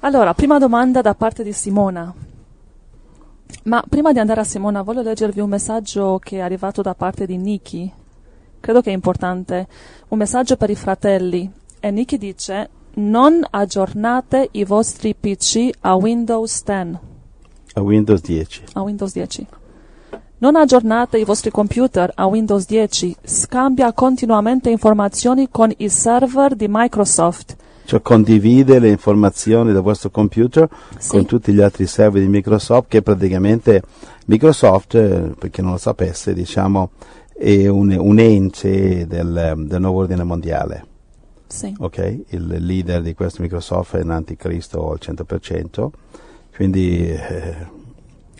Allora, prima domanda da parte di Simona. Ma prima di andare a Simona, voglio leggervi un messaggio che è arrivato da parte di Niki. Credo che è importante. Un messaggio per i fratelli. E Niki dice: Non aggiornate i vostri PC a Windows 10. A Windows 10. A Windows 10. Non aggiornate i vostri computer a Windows 10. Scambia continuamente informazioni con i server di Microsoft. Cioè condivide le informazioni del vostro computer Sì. con tutti gli altri server di Microsoft che praticamente Microsoft, eh, per chi non lo sapesse, diciamo, è un, un ente del, del nuovo ordine mondiale. Sì. ok? Il leader di questo Microsoft è un anticristo al 100%, quindi eh,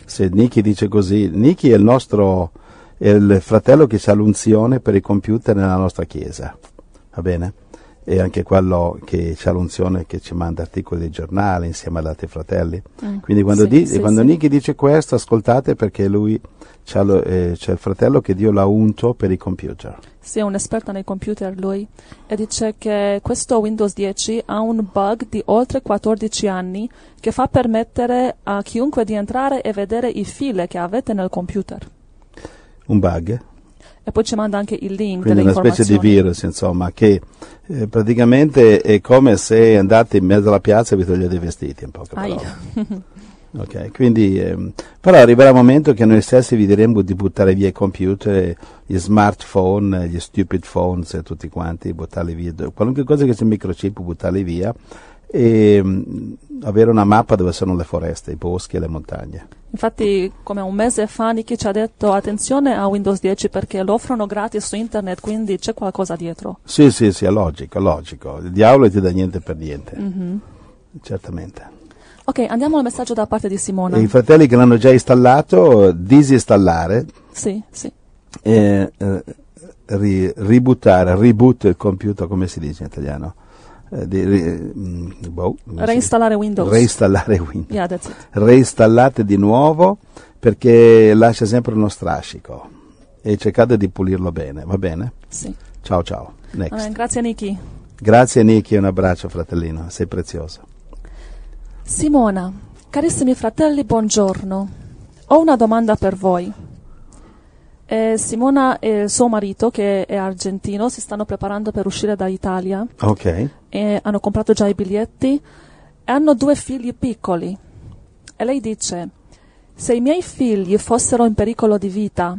se Nicky dice così, Nicky è il nostro, è il fratello che ha l'unzione per i computer nella nostra chiesa, va bene? E anche quello che ha l'unzione che ci manda articoli di giornale insieme agli altri fratelli. Mm. Quindi quando, Sì, di- sì, quando sì. Nicky dice questo, ascoltate perché lui c'ha, lo- eh, c'ha il fratello che Dio l'ha unto per i computer. Sì, è un esperto nei computer lui e dice che questo Windows 10 ha un bug di oltre 14 anni che fa permettere a chiunque di entrare e vedere i file che avete nel computer. Un bug? E poi ci manda anche il link quindi delle una specie di virus, insomma, che eh, praticamente è come se andate in mezzo alla piazza e vi togliete i vestiti, in poche parole. Ok, quindi, ehm, però arriverà il momento che noi stessi vi diremo di buttare via i computer, gli smartphone, gli stupid phones e tutti quanti, buttarli via, qualunque cosa che sia microchip, buttarli via e avere una mappa dove sono le foreste, i boschi e le montagne. Infatti, come un mese fa, Nicky ci ha detto attenzione a Windows 10 perché lo offrono gratis su internet, quindi c'è qualcosa dietro. Sì, sì, sì, è logico, è logico. Il diavolo ti dà niente per niente, Mhm. certamente. Ok, andiamo al messaggio da parte di Simona. I fratelli che l'hanno già installato, disinstallare, Sì, sì. e eh, ri- ributtare, reboot il computer, come si dice in italiano? Eh, di, ri- mm, boh, Reinstallare Windows. Reinstallare Windows. Yeah. Reinstallate di nuovo perché lascia sempre uno strascico e cercate di pulirlo bene, va bene? Sì. Ciao ciao. Amen. Grazie Nicky. Grazie Nicky, un abbraccio fratellino, sei prezioso. Simona, carissimi fratelli, buongiorno. Ho una domanda per voi. Eh, Simona e il suo marito, che è argentino, si stanno preparando per uscire dall'Italia Ok, e hanno comprato già i biglietti e hanno due figli piccoli. E lei dice, se i miei figli fossero in pericolo di vita,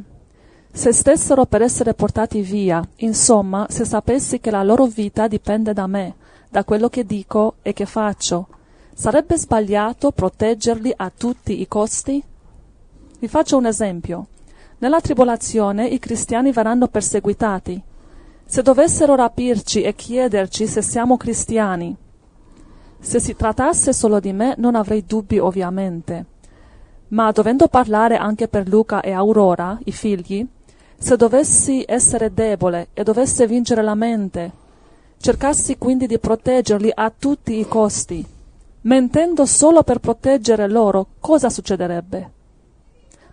se stessero per essere portati via, insomma, se sapessi che la loro vita dipende da me, da quello che dico e che faccio, sarebbe sbagliato proteggerli a tutti i costi? Vi faccio un esempio. Nella tribolazione i cristiani verranno perseguitati. Se dovessero rapirci e chiederci se siamo cristiani, se si trattasse solo di me non avrei dubbi ovviamente. Ma dovendo parlare anche per Luca e Aurora, i figli, se dovessi essere debole e dovesse vincere la mente, cercassi quindi di proteggerli a tutti i costi, mentendo solo per proteggere loro, cosa succederebbe?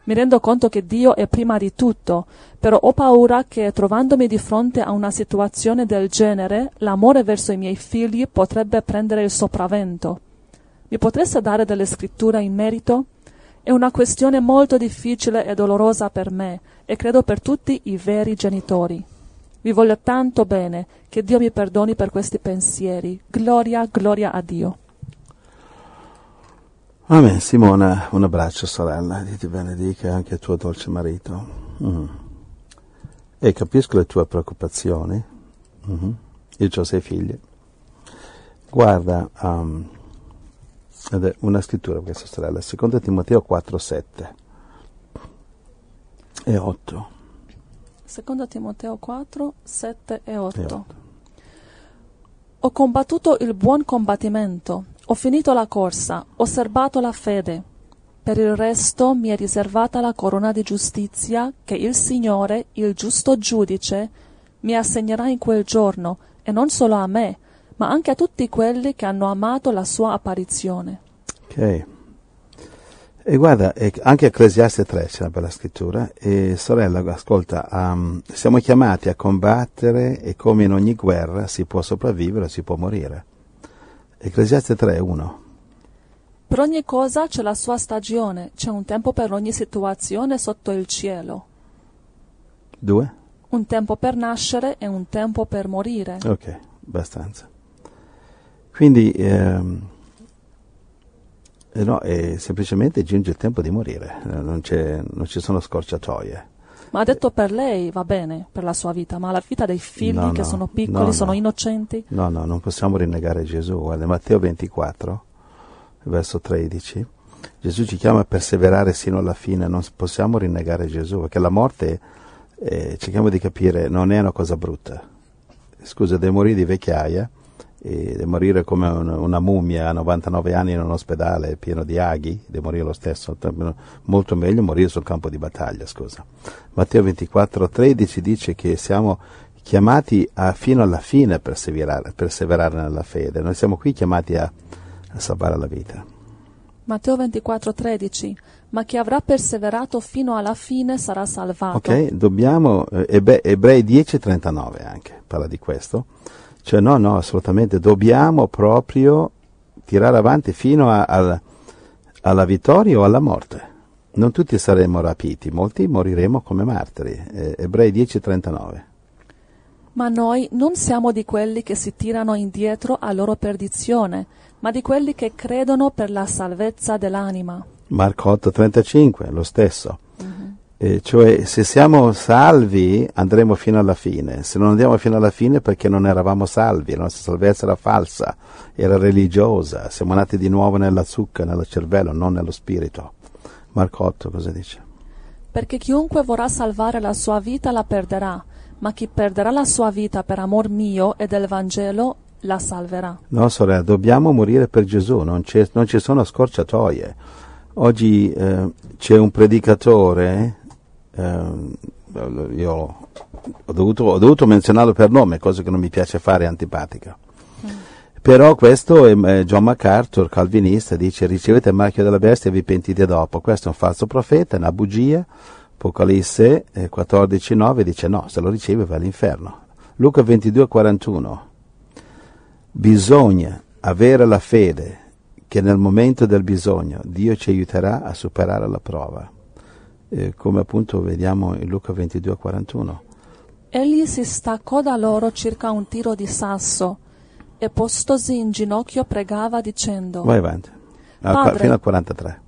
Mi rendo conto che Dio è prima di tutto, però ho paura che trovandomi di fronte a una situazione del genere, l'amore verso i miei figli potrebbe prendere il sopravvento. Mi potreste dare delle scritture in merito? È una questione molto difficile e dolorosa per me e credo per tutti i veri genitori. Vi voglio tanto bene, che Dio mi perdoni per questi pensieri. Gloria, gloria a Dio. Amen. Simona, un abbraccio sorella, Dio ti benedica anche il tuo dolce marito. Mm. E capisco le tue preoccupazioni. Mhm. Io ho sei figli. Guarda, um, ed è una scrittura questa sorella, secondo Timoteo 4, 7 e 8. Secondo Timoteo 4, 7 e 8. E 8. Ho combattuto il buon combattimento, ho finito la corsa, ho serbato la fede. Per il resto mi è riservata la corona di giustizia che il Signore, il giusto giudice, mi assegnerà in quel giorno, e non solo a me, ma anche a tutti quelli che hanno amato la sua apparizione. Ok. E guarda, anche Ecclesiaste 3 c'è una bella scrittura. E sorella, ascolta, um, siamo chiamati a combattere e come in ogni guerra si può sopravvivere, si può morire. Ecclesiaste 3 1. Per ogni cosa c'è la sua stagione, c'è un tempo per ogni situazione sotto il cielo. Due? Un tempo per nascere e un tempo per morire. Ok, abbastanza. Quindi ehm, eh no, eh, semplicemente giunge il tempo di morire, non, c'è- non ci sono scorciatoie. Ma ha detto per lei va bene, per la sua vita, ma la vita dei figli No, che no, sono piccoli, no, sono no. innocenti? No, no, non possiamo rinnegare Gesù. Guarda, Matteo 24, verso 13, Gesù ci chiama a perseverare sino alla fine, non possiamo rinnegare Gesù, perché la morte, eh, cerchiamo di capire, non è una cosa brutta. Scusa, devi morire di vecchiaia, e morire come un- una mummia a 99 anni in un ospedale pieno di aghi, devi morire lo stesso, molto meglio morire sul campo di battaglia, scusa. Matteo 24, 13 dice che siamo chiamati a, fino alla fine a perseverare, perseverare nella fede. Noi siamo qui chiamati a, a salvare la vita. Matteo 24:13 Ma chi avrà perseverato fino alla fine sarà salvato. Ok? Dobbiamo, eh, Ebrei 10, 39 anche parla di questo. Cioè no, no, assolutamente, dobbiamo proprio tirare avanti fino a- al- alla vittoria o alla morte. Non tutti saremo rapiti, molti moriremo come martiri. Eh, Ebrei 10, 39. Ma noi non siamo di quelli che si tirano indietro a loro perdizione, ma di quelli che credono per la salvezza dell'anima. Marco 8:35, lo stesso. Eh, cioè, se siamo salvi andremo fino alla fine, se non andiamo fino alla fine perché non eravamo salvi, la nostra salvezza era falsa, era religiosa, siamo nati di nuovo nella zucca, nel cervello, non nello spirito. Marco 8 cosa dice? Perché chiunque vorrà salvare la sua vita la perderà, ma chi perderà la sua vita per amor mio e del Vangelo la salverà. No, sorella, dobbiamo morire per Gesù, non, non ci sono scorciatoie. Oggi eh, c'è un predicatore, ehm, io ho dovuto, ho dovuto menzionarlo per nome, cosa che non mi piace fare, antipatica. Però questo è eh, John MacArthur, calvinista, dice ricevete il marchio della bestia e vi pentite dopo. Questo è un falso profeta, è una bugia. Apocalisse eh, 14.9 dice no, se lo ricevi va all'inferno. Luca 22.41 Bisogna avere la fede che nel momento del bisogno Dio ci aiuterà a superare la prova, Eh, come appunto vediamo in Luca 22:41. Egli si staccò da loro circa un tiro di sasso e postosi in ginocchio pregava dicendo Vai avanti, Al- Padre. fino al 43.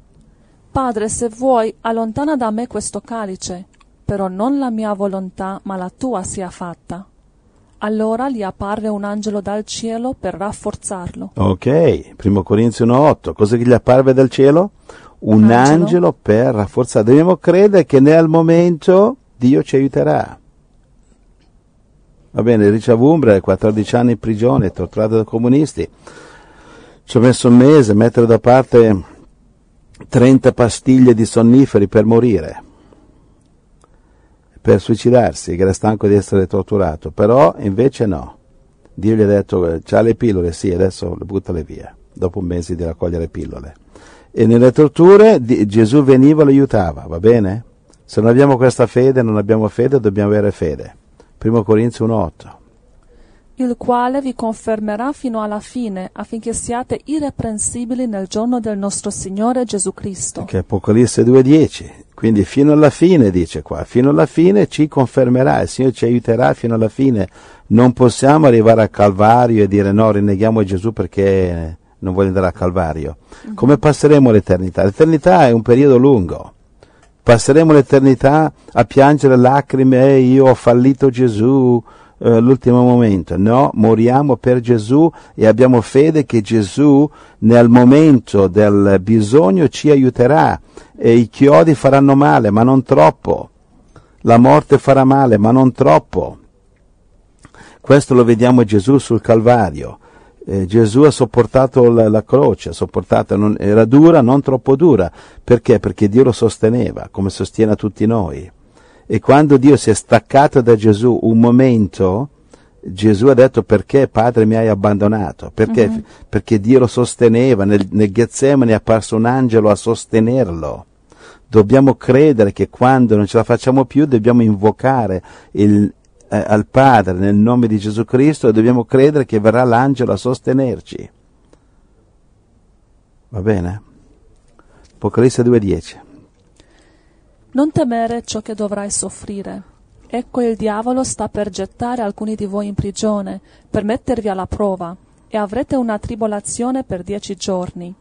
Padre, se vuoi, allontana da me questo calice, però non la mia volontà, ma la tua sia fatta. Allora gli apparve un angelo dal cielo per rafforzarlo. Ok, primo Corinzi 1:8, cosa gli apparve dal cielo? Un Un angelo. angelo. per rafforzare. Dobbiamo credere che nel momento Dio ci aiuterà. Va bene, Richard Umbra, 14 anni in prigione, torturato dai comunisti. Ci ho messo un mese a mettere da parte 30 pastiglie di sonniferi per morire, per suicidarsi, che era stanco di essere torturato. Però invece no. Dio gli ha detto, c'ha le pillole, sì, adesso le buttale via, dopo un mese di raccogliere pillole. E nelle torture di- Gesù veniva e lo aiutava, va bene? Se non abbiamo questa fede, non abbiamo fede, dobbiamo avere fede. Primo Corinzi 1.8. il quale vi confermerà fino alla fine, affinché siate irreprensibili nel giorno del nostro Signore Gesù Cristo. Che è Apocalisse 2.10. Quindi fino alla fine, dice qua, fino alla fine ci confermerà, il Signore ci aiuterà fino alla fine. Non possiamo arrivare al Calvario e dire no, rinneghiamo Gesù perché non voglio andare al Calvario. Come passeremo l'eternità? L'eternità è un periodo lungo. Passeremo l'eternità a piangere lacrime, "Eh, io ho fallito Gesù, eh, l'ultimo momento. No, moriamo per Gesù e abbiamo fede che Gesù nel momento del bisogno ci aiuterà e i chiodi faranno male, ma non troppo. La morte farà male, ma non troppo. Questo lo vediamo Gesù sul Calvario. Eh, Gesù ha sopportato la, la croce, non- era dura, non troppo dura. Perché? Perché Dio lo sosteneva, come sostiene a tutti noi. E quando Dio si è staccato da Gesù un momento, Gesù ha detto perché Padre mi hai abbandonato? Perché? Perché Dio lo sosteneva, nel, nel Getsemane è apparso un angelo a sostenerlo. Dobbiamo credere che quando non ce la facciamo più dobbiamo invocare il- eh, al Padre nel nome di Gesù Cristo e dobbiamo credere che verrà l'angelo a sostenerci. Va bene? Apocalisse 2.10. Non temere ciò che dovrai soffrire. Ecco il diavolo sta per gettare alcuni di voi in prigione, per mettervi alla prova, e avrete una tribolazione per dieci giorni.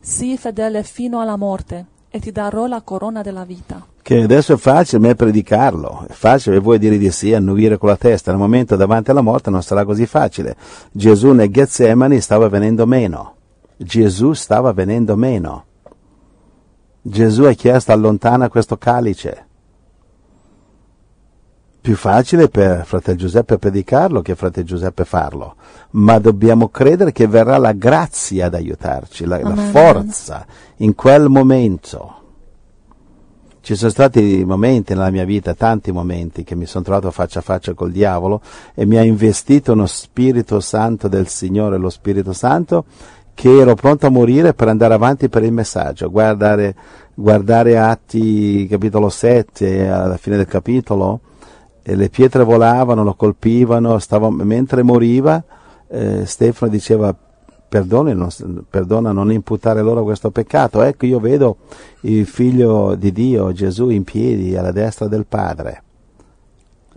Sii fedele fino alla morte, e ti darò la corona della vita. Che adesso è facile me predicarlo, è facile voi dire di sì, annuire con la testa, nel momento davanti alla morte non sarà così facile. Gesù nel Getsemani stava venendo meno, Gesù stava venendo meno. Gesù ha chiesto allontana questo calice. Più facile per fratello Giuseppe predicarlo che fratello Giuseppe farlo, ma dobbiamo credere che verrà la grazia ad aiutarci, la, la forza in quel momento. Ci sono stati momenti nella mia vita, tanti momenti, che mi sono trovato faccia a faccia col diavolo e mi ha investito uno Spirito Santo del Signore, lo Spirito Santo, che ero pronto a morire per andare avanti per il messaggio, guardare, guardare Atti capitolo 7, alla fine del capitolo, le pietre volavano, lo colpivano, stavo, mentre moriva eh, Stefano diceva perdona non, perdona non imputare loro questo peccato. Ecco io vedo il figlio di Dio, Gesù, in piedi alla destra del Padre.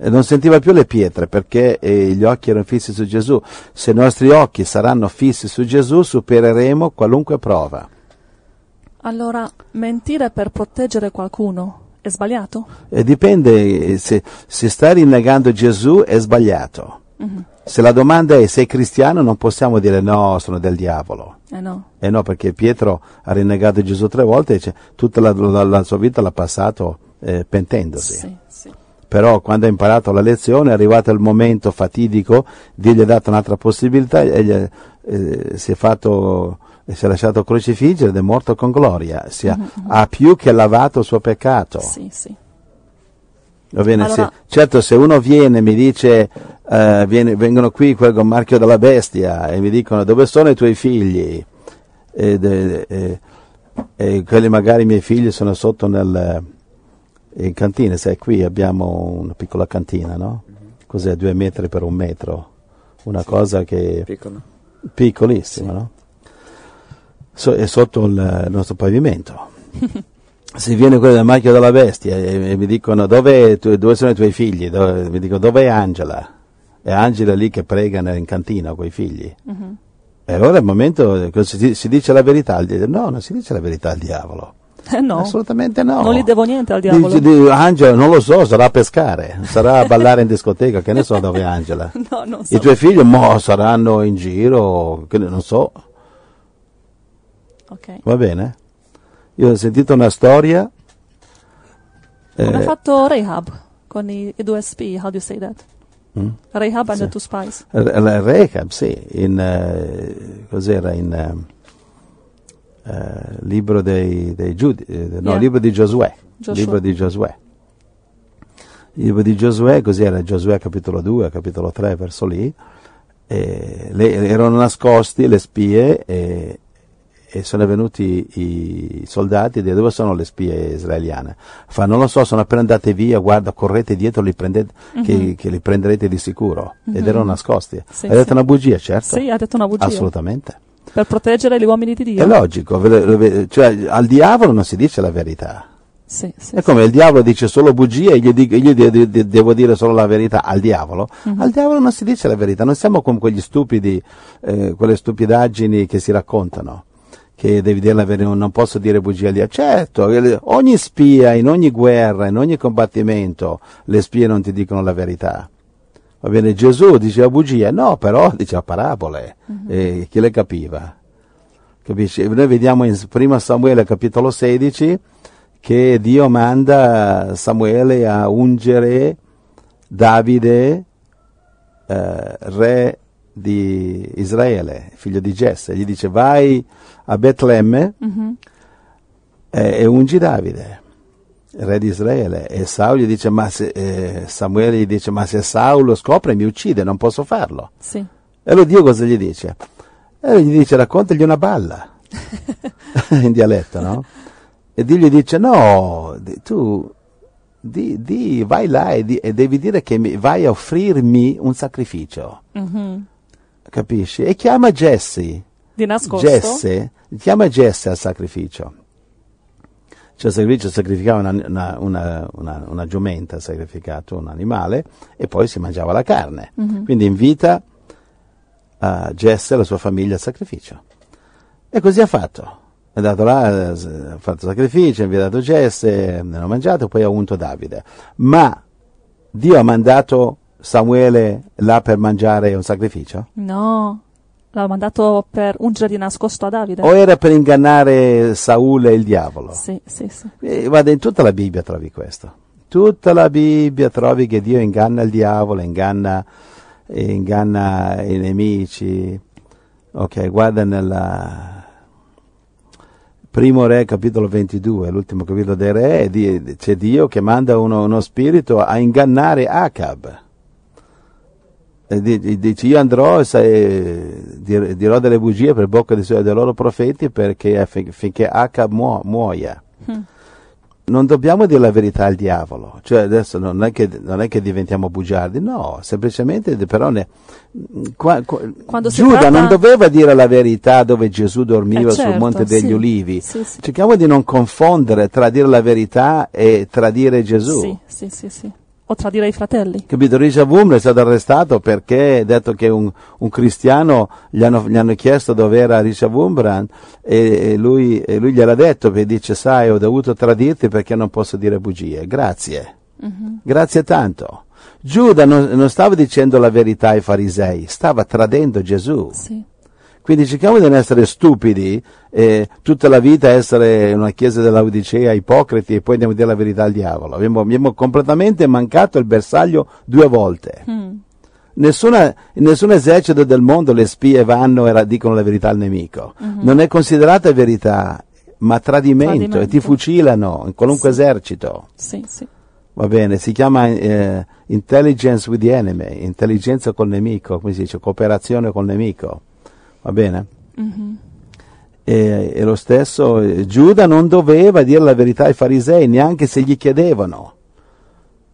E non sentiva più le pietre perché eh, gli occhi erano fissi su Gesù. Se i nostri occhi saranno fissi su Gesù supereremo qualunque prova. Allora, mentire per proteggere qualcuno è sbagliato? E dipende, se, se stai rinnegando Gesù è sbagliato. Mhm. Se la domanda è sei cristiano non possiamo dire no, sono del diavolo. Eh no. Eh no, perché Pietro ha rinnegato Gesù tre volte e cioè, tutta la, la- la sua vita l'ha passato eh, pentendosi. Sì, sì. Però quando ha imparato la lezione è arrivato il momento fatidico, Dio gli ha dato un'altra possibilità e gli è- eh, si è fatto si è lasciato crocifiggere ed è morto con gloria. Si ha, ha più che lavato il suo peccato. Sì, sì. Va bene, Allora- se- certo se uno viene e mi dice, eh, viene- vengono qui quel con marchio della bestia e mi dicono dove sono i tuoi figli? Ed, eh, eh, e quelli magari i miei figli sono sotto nel, in cantina, sai qui abbiamo una piccola cantina, no? Cos'è, due metri per un metro? Una cosa che Piccolo. piccolissima, no? So- è sotto il nostro pavimento. Se viene quello del marchio della bestia e, e mi dicono dove, tu- dove sono i tuoi figli, Dove- mi dico dove è Angela? È Angela lì che prega in cantina con i figli. Mhm. E allora è il momento si, si dice la verità. No, non si dice la verità al diavolo. Eh no. Assolutamente no. Non gli devo niente al diavolo. Dice, di- Angela, non lo so, sarà a pescare, sarà a ballare in discoteca, che ne so dove è Angela. No, non so. I tuoi figli mo, saranno in giro, che non so, Ok. va bene? Io ho sentito una storia. Come ha eh, fatto Rahab con i, i due spii? How do you say that? mm? Rahab and Sì. the two spies. Re- Rehab, sì, in, eh, cos'era, in eh, eh, libro dei, dei Giudi, eh, no, Yeah. libro di Giosuè, Joshua. libro di Giosuè. Il libro di Giosuè, cos'era, Giosuè capitolo 2, capitolo 3, verso lì, le- erano nascosti le spie e, e sono venuti i soldati e di dove sono le spie israeliane? Fa, non lo so, sono appena andate via, guarda, correte dietro, li prendete, che, Mhm. che li prenderete di sicuro. Ed Mhm. erano nascosti. Sì, Hai detto sì. una bugia, certo? Sì, ha detto una bugia. Assolutamente. Per proteggere gli uomini di Dio. È logico, cioè, al diavolo non si dice la verità. Sì, sì. È come il diavolo dice solo bugie e gli, dico- io de- de- de- devo dire solo la verità al diavolo. Mhm. Al diavolo non si dice la verità, non siamo come quegli stupidi, eh, quelle stupidaggini che si raccontano. Che devi dire la verità, non posso dire al diavolo. Certo, eh, ogni spia, in ogni guerra, in ogni combattimento, le spie non ti dicono la verità. Va bene, Gesù diceva bugie? No, però diceva parabole. E chi le capiva? Capisci? Noi vediamo in 1 Samuele capitolo 16 che Dio manda Samuele a ungere Davide, eh, re di Israele, figlio di Jesse. Gli dice vai a Betlemme Mhm. eh, e ungi Davide, re di Israele. E Saul gli dice, ma se, eh, Samuele gli dice, ma se Saul lo scopre mi uccide, non posso farlo. Sì. E allora Dio cosa gli dice? E gli dice raccontagli una balla, in dialetto, no? E Dio gli dice no, tu di, di- vai là e, di- e devi dire che mi- vai a offrirmi un sacrificio, Mhm. Capisci? E chiama Jesse, Di nascosto. Jesse, chiama Jesse al sacrificio. Cioè, sacrificio sacrificava una, una, una, una, una giumenta, sacrificato un animale, e poi si mangiava la carne. Mhm. Quindi invita a Jesse e la sua famiglia al sacrificio. E così ha fatto. È andato là, eh, ha fatto sacrificio, ha invitato Jesse, ne hanno mangiato, poi ha unto Davide. Ma Dio ha mandato Samuele là per mangiare un sacrificio? No, l'ha mandato per ungere di nascosto a Davide. O era per ingannare Saul e il diavolo? Sì, sì, sì. E guarda, in tutta la Bibbia trovi questo. Tutta la Bibbia trovi che Dio inganna il diavolo, inganna, inganna i nemici. Ok, guarda nella Primo Re, capitolo 22, l'ultimo capitolo dei Re, c'è Dio che manda uno, uno spirito a ingannare Acab. Di- di- dice io andrò e dirò delle bugie per bocca dei, loro profeti perché finché muo- muoia. Mm. Non dobbiamo dire la verità al diavolo, cioè adesso non è che, non è che diventiamo bugiardi, no, semplicemente però ne, qua- qua- Giuda tratta- non doveva dire la verità dove Gesù dormiva Eh, sul certo, Monte degli sì. Ulivi. Sì, sì. Cerchiamo di non confondere tra dire la verità e tradire Gesù. Sì, sì, sì. O tradire i fratelli. Capito? Richard Wurm è stato arrestato perché, detto che un, un cristiano gli hanno, gli hanno chiesto dove era Richard Wurmbrand e, e lui, e lui gliel'ha detto, perché dice, sai, ho dovuto tradirti perché non posso dire bugie. Grazie. Mhm. Grazie tanto. Giuda non, non stava dicendo la verità ai farisei, stava tradendo Gesù. Sì. Quindi cerchiamo di non essere stupidi e tutta la vita essere una chiesa dell'Odicea ipocriti e poi andiamo a dire la verità al diavolo. Abbiamo, abbiamo completamente mancato il bersaglio due volte. Mm. Nessuna, in nessun esercito del mondo le spie vanno e dicono la verità al nemico. Non è considerata verità, ma tradimento, Tradimento. e ti fucilano in qualunque Sì. esercito. Sì, sì. Va bene, si chiama eh, intelligence with the enemy, intelligenza col nemico, come si dice, cooperazione col nemico. Va bene? Mhm. E, e lo stesso Giuda non doveva dire la verità ai farisei, neanche se gli chiedevano.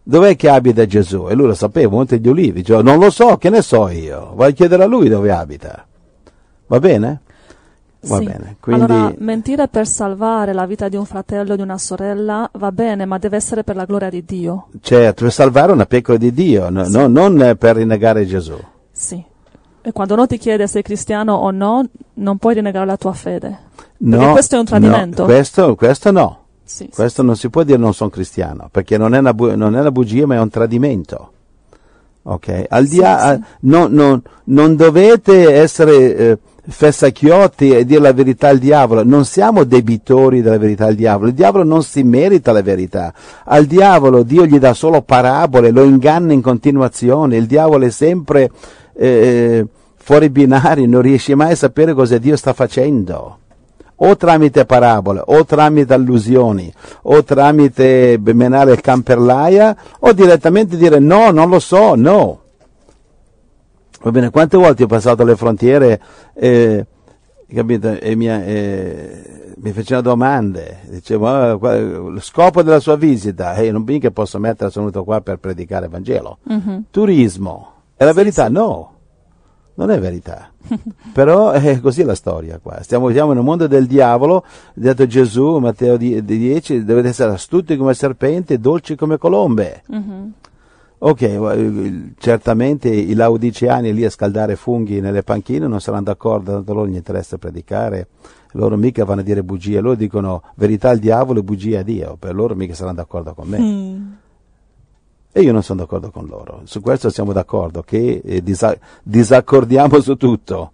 Dov'è che abita Gesù? E lui lo sapeva, Monte degli Ulivi. Cioè, non lo so, che ne so io. Vai a chiedere a lui dove abita. Va bene? Va Sì. bene. Quindi, Allora, mentire per salvare la vita di un fratello o di una sorella va bene, ma deve essere per la gloria di Dio. certo, per salvare una pecora di Dio, no- no- non per rinnegare Gesù. Sì. E quando uno ti chiede se è cristiano o no, non puoi rinnegare la tua fede. No, Perché questo è un tradimento. no, questo, questo no. Sì, sì. Questo non si può dire non sono cristiano, perché non è una, bu- non è una bugia, ma è un tradimento. Ok? Al Sì, dia- sì. a- non, non- non dovete essere eh, fessacchiotti e dire la verità al diavolo. Non siamo debitori della verità al diavolo. Il diavolo non si merita la verità. Al diavolo Dio gli dà solo parabole, lo inganna in continuazione. Il diavolo è sempre eh, fuori binari, non riesce mai a sapere cosa Dio sta facendo o tramite parabole, o tramite allusioni, o tramite menare il can per l'aia, o direttamente dire no, non lo so, no. Va bene, quante volte ho passato le frontiere eh, capito, e mi, eh, mi facevano domande, dicevo "Ah, lo scopo della sua visita, e non mica posso mettere, sono venuto qua per predicare il Vangelo. Mhm. Turismo, è la Sì, verità? sì. No, non è verità. Però è così la storia qua. Stiamo, siamo nel mondo del diavolo, ha detto Gesù, Matteo die- 10, dovete essere astuti come serpenti e dolci come colombe. Mhm. Ok, eh, certamente i laodiceani lì a scaldare funghi nelle panchine non saranno d'accordo, tanto loro gli interessa predicare, loro mica vanno a dire bugie, loro dicono verità al diavolo e bugie a Dio, per loro mica saranno d'accordo con me. Mm. E io non sono d'accordo con loro. Su questo siamo d'accordo, che eh, disa- disaccordiamo su tutto.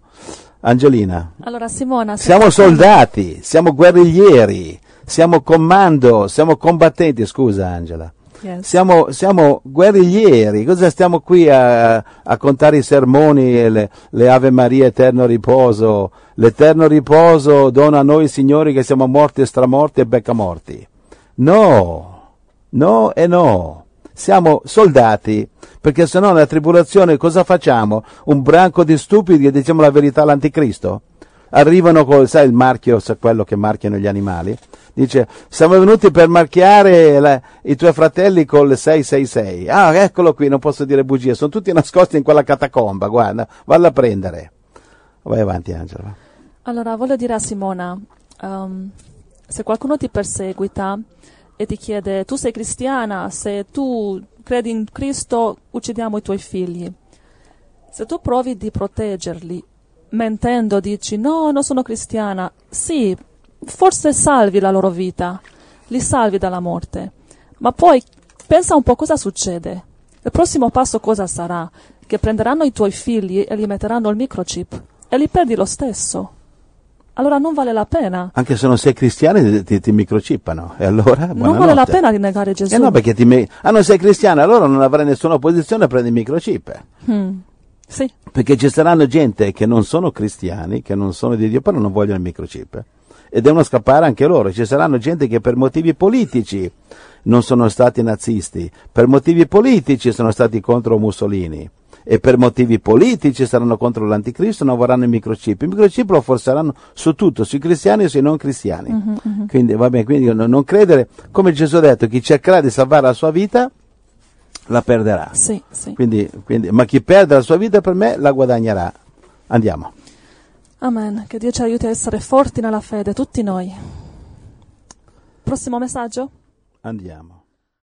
Angelina, Allora, Simona, siamo soldati, siamo guerriglieri, siamo comando, siamo combattenti, scusa Angela. Yes. Siamo, siamo guerriglieri, cosa stiamo qui a, a contare i sermoni, le, le Ave Maria, eterno riposo, l'eterno riposo dona a noi signori che siamo morti e stramorti e beccamorti. No, no e no. Siamo soldati, perché se no nella tribolazione cosa facciamo? Un branco di stupidi che diciamo la verità all'anticristo? Arrivano col, sai il marchio, quello che marchiano gli animali? Dice, siamo venuti per marchiare la- i tuoi fratelli col 666. Ah, eccolo qui, non posso dire bugie, sono tutti nascosti in quella catacomba, guarda, valla a prendere. Vai avanti Angela. Allora, voglio dire a Simona, ehm, Se qualcuno ti perseguita e ti chiede tu sei cristiana, se tu credi in Cristo, uccidiamo i tuoi figli. Se tu provi di proteggerli, mentendo dici no, non sono cristiana, sì, forse salvi la loro vita, li salvi dalla morte, ma poi pensa un po' cosa succede. Il prossimo passo cosa sarà? Che prenderanno i tuoi figli e li metteranno il microchip e li perdi lo stesso. Allora non vale la pena. Anche se non sei cristiano ti, ti, microchippano. E allora? Non vale la pena di negare Gesù. Eh no, perché ti ah, non sei cristiano, allora non avrai nessuna opposizione a prendere il microchip. Hmm. Sì. Perché ci saranno gente che non sono cristiani, che non sono di Dio, però non vogliono il microchip. E devono scappare anche loro. Ci saranno gente che per motivi politici non sono stati nazisti, per motivi politici sono stati contro Mussolini e per motivi politici saranno contro l'anticristo non vorranno il microchip. Il microchip lo forzeranno su tutto, sui cristiani e sui non cristiani. Mhm, mhm. Quindi, va bene, quindi non, non credere, come Gesù ha detto, chi cercherà di salvare la sua vita la perderà. Sì, sì. Quindi, quindi- ma chi perde la sua vita per me la guadagnerà. Andiamo. Amen. Che Dio ci aiuti a essere forti nella fede, tutti noi. Prossimo messaggio? Andiamo.